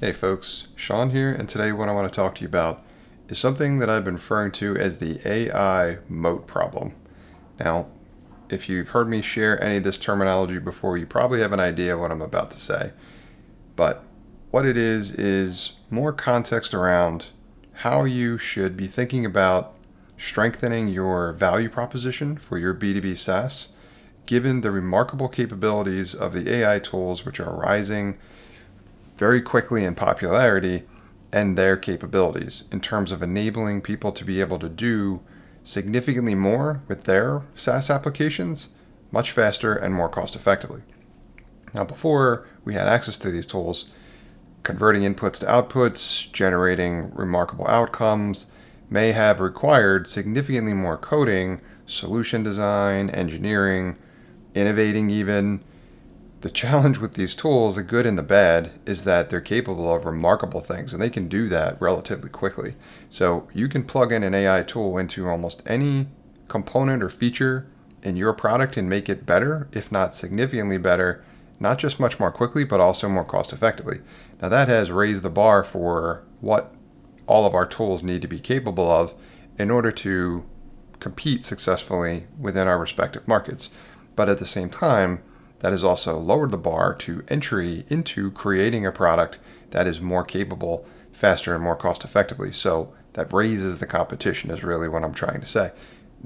Hey folks, Sean here, and today what I want to talk to you about is something that I've been referring to as the AI moat problem. Now, if you've heard me share any of this terminology before, you probably have an idea what I'm about to say. But what it is, is more context around how you should be thinking about strengthening your value proposition for your B2B SaaS, given the remarkable capabilities of the AI tools which are rising very quickly in popularity and their capabilities in terms of enabling people to be able to do significantly more with their SaaS applications much faster and more cost effectively. Now, before we had access to these tools, converting inputs to outputs, generating remarkable outcomes may have required significantly more coding, solution design, engineering, innovating even, the challenge with these tools, the good and the bad, is that they're capable of remarkable things and they can do that relatively quickly. So you can plug in an AI tool into almost any component or feature in your product and make it better, if not significantly better, not just much more quickly, but also more cost effectively. Now, that has raised the bar for what all of our tools need to be capable of in order to compete successfully within our respective markets. But at the same time, that has also lowered the bar to entry into creating a product that is more capable, faster, and more cost effectively. So that raises the competition, is really what I'm trying to say.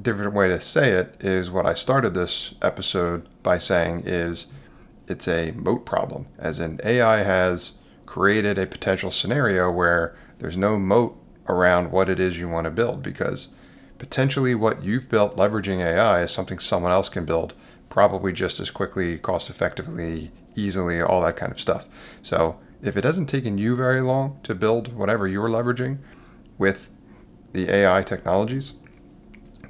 Different way to say it is what I started this episode by saying is it's a moat problem, as in AI has created a potential scenario where there's no moat around what it is you want to build because potentially what you've built leveraging AI is something someone else can build probably just as quickly, cost effectively, easily, all that kind of stuff. So if it hasn't taken you very long to build whatever you're leveraging with the AI technologies,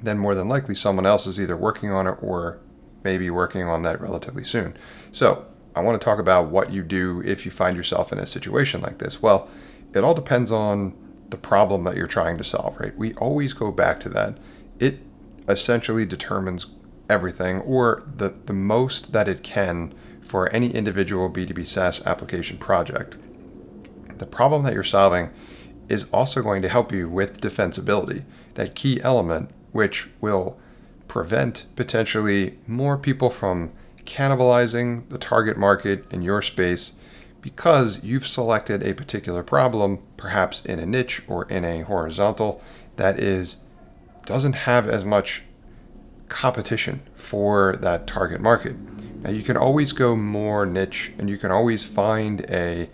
then more than likely someone else is either working on it or maybe working on that relatively soon. So I want to talk about what you do if you find yourself in a situation like this. Well, it all depends on the problem that you're trying to solve, right? We always go back to that. It essentially determines everything or the, the most that it can for any individual B2B SaaS application project. The problem that you're solving is also going to help you with defensibility, that key element which will prevent potentially more people from cannibalizing the target market in your space because you've selected a particular problem, perhaps in a niche or in a horizontal, that is doesn't have as much competition for that target market. Now, you can always go more niche and you can always find a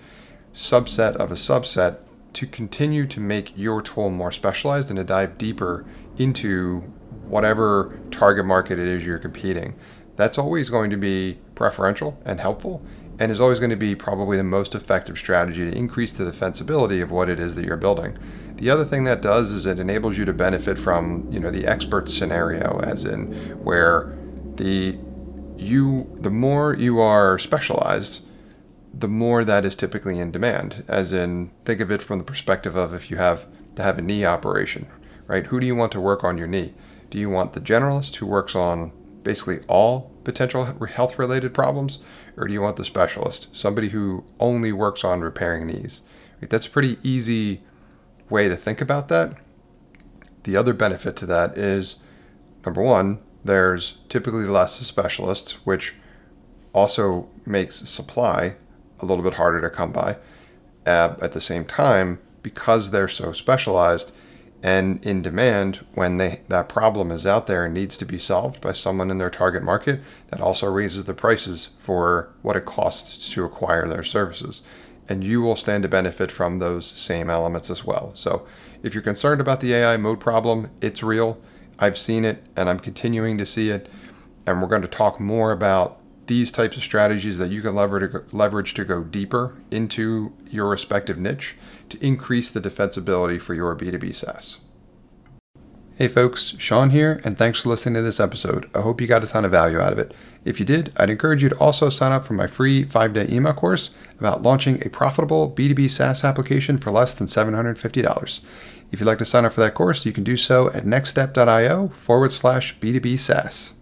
subset of a subset to continue to make your tool more specialized and to dive deeper into whatever target market it is you're competing. That's always going to be preferential and helpful and is always going to be probably the most effective strategy to increase the defensibility of what it is that you're building. The other thing that does is it enables you to benefit from, you know, the expert scenario as in where the you the more you are specialized, the more that is typically in demand. As in think of it from the perspective of if you have to have a knee operation, right? Who do you want to work on your knee? Do you want the generalist who works on basically all potential health related problems or do you want the specialist, somebody who only works on repairing knees? That's a pretty easy way to think about that. The other benefit to that is number one, there's typically less specialists, which also makes supply a little bit harder to come by. Uh, at the same time, because they're so specialized and in demand, when they, that problem is out there and needs to be solved by someone in their target market, that also raises the prices for what it costs to acquire their services and you will stand to benefit from those same elements as well. So, if you're concerned about the AI moat problem, it's real. I've seen it and I'm continuing to see it. And we're going to talk more about these types of strategies that you can leverage to go deeper into your respective niche to increase the defensibility for your B2B SaaS. Hey folks, Sean here, and thanks for listening to this episode. I hope you got a ton of value out of it. If you did, I'd encourage you to also sign up for my free five day email course about launching a profitable B2B SaaS application for less than $750. If you'd like to sign up for that course, you can do so at nxtstep.io forward slash B2B SaaS.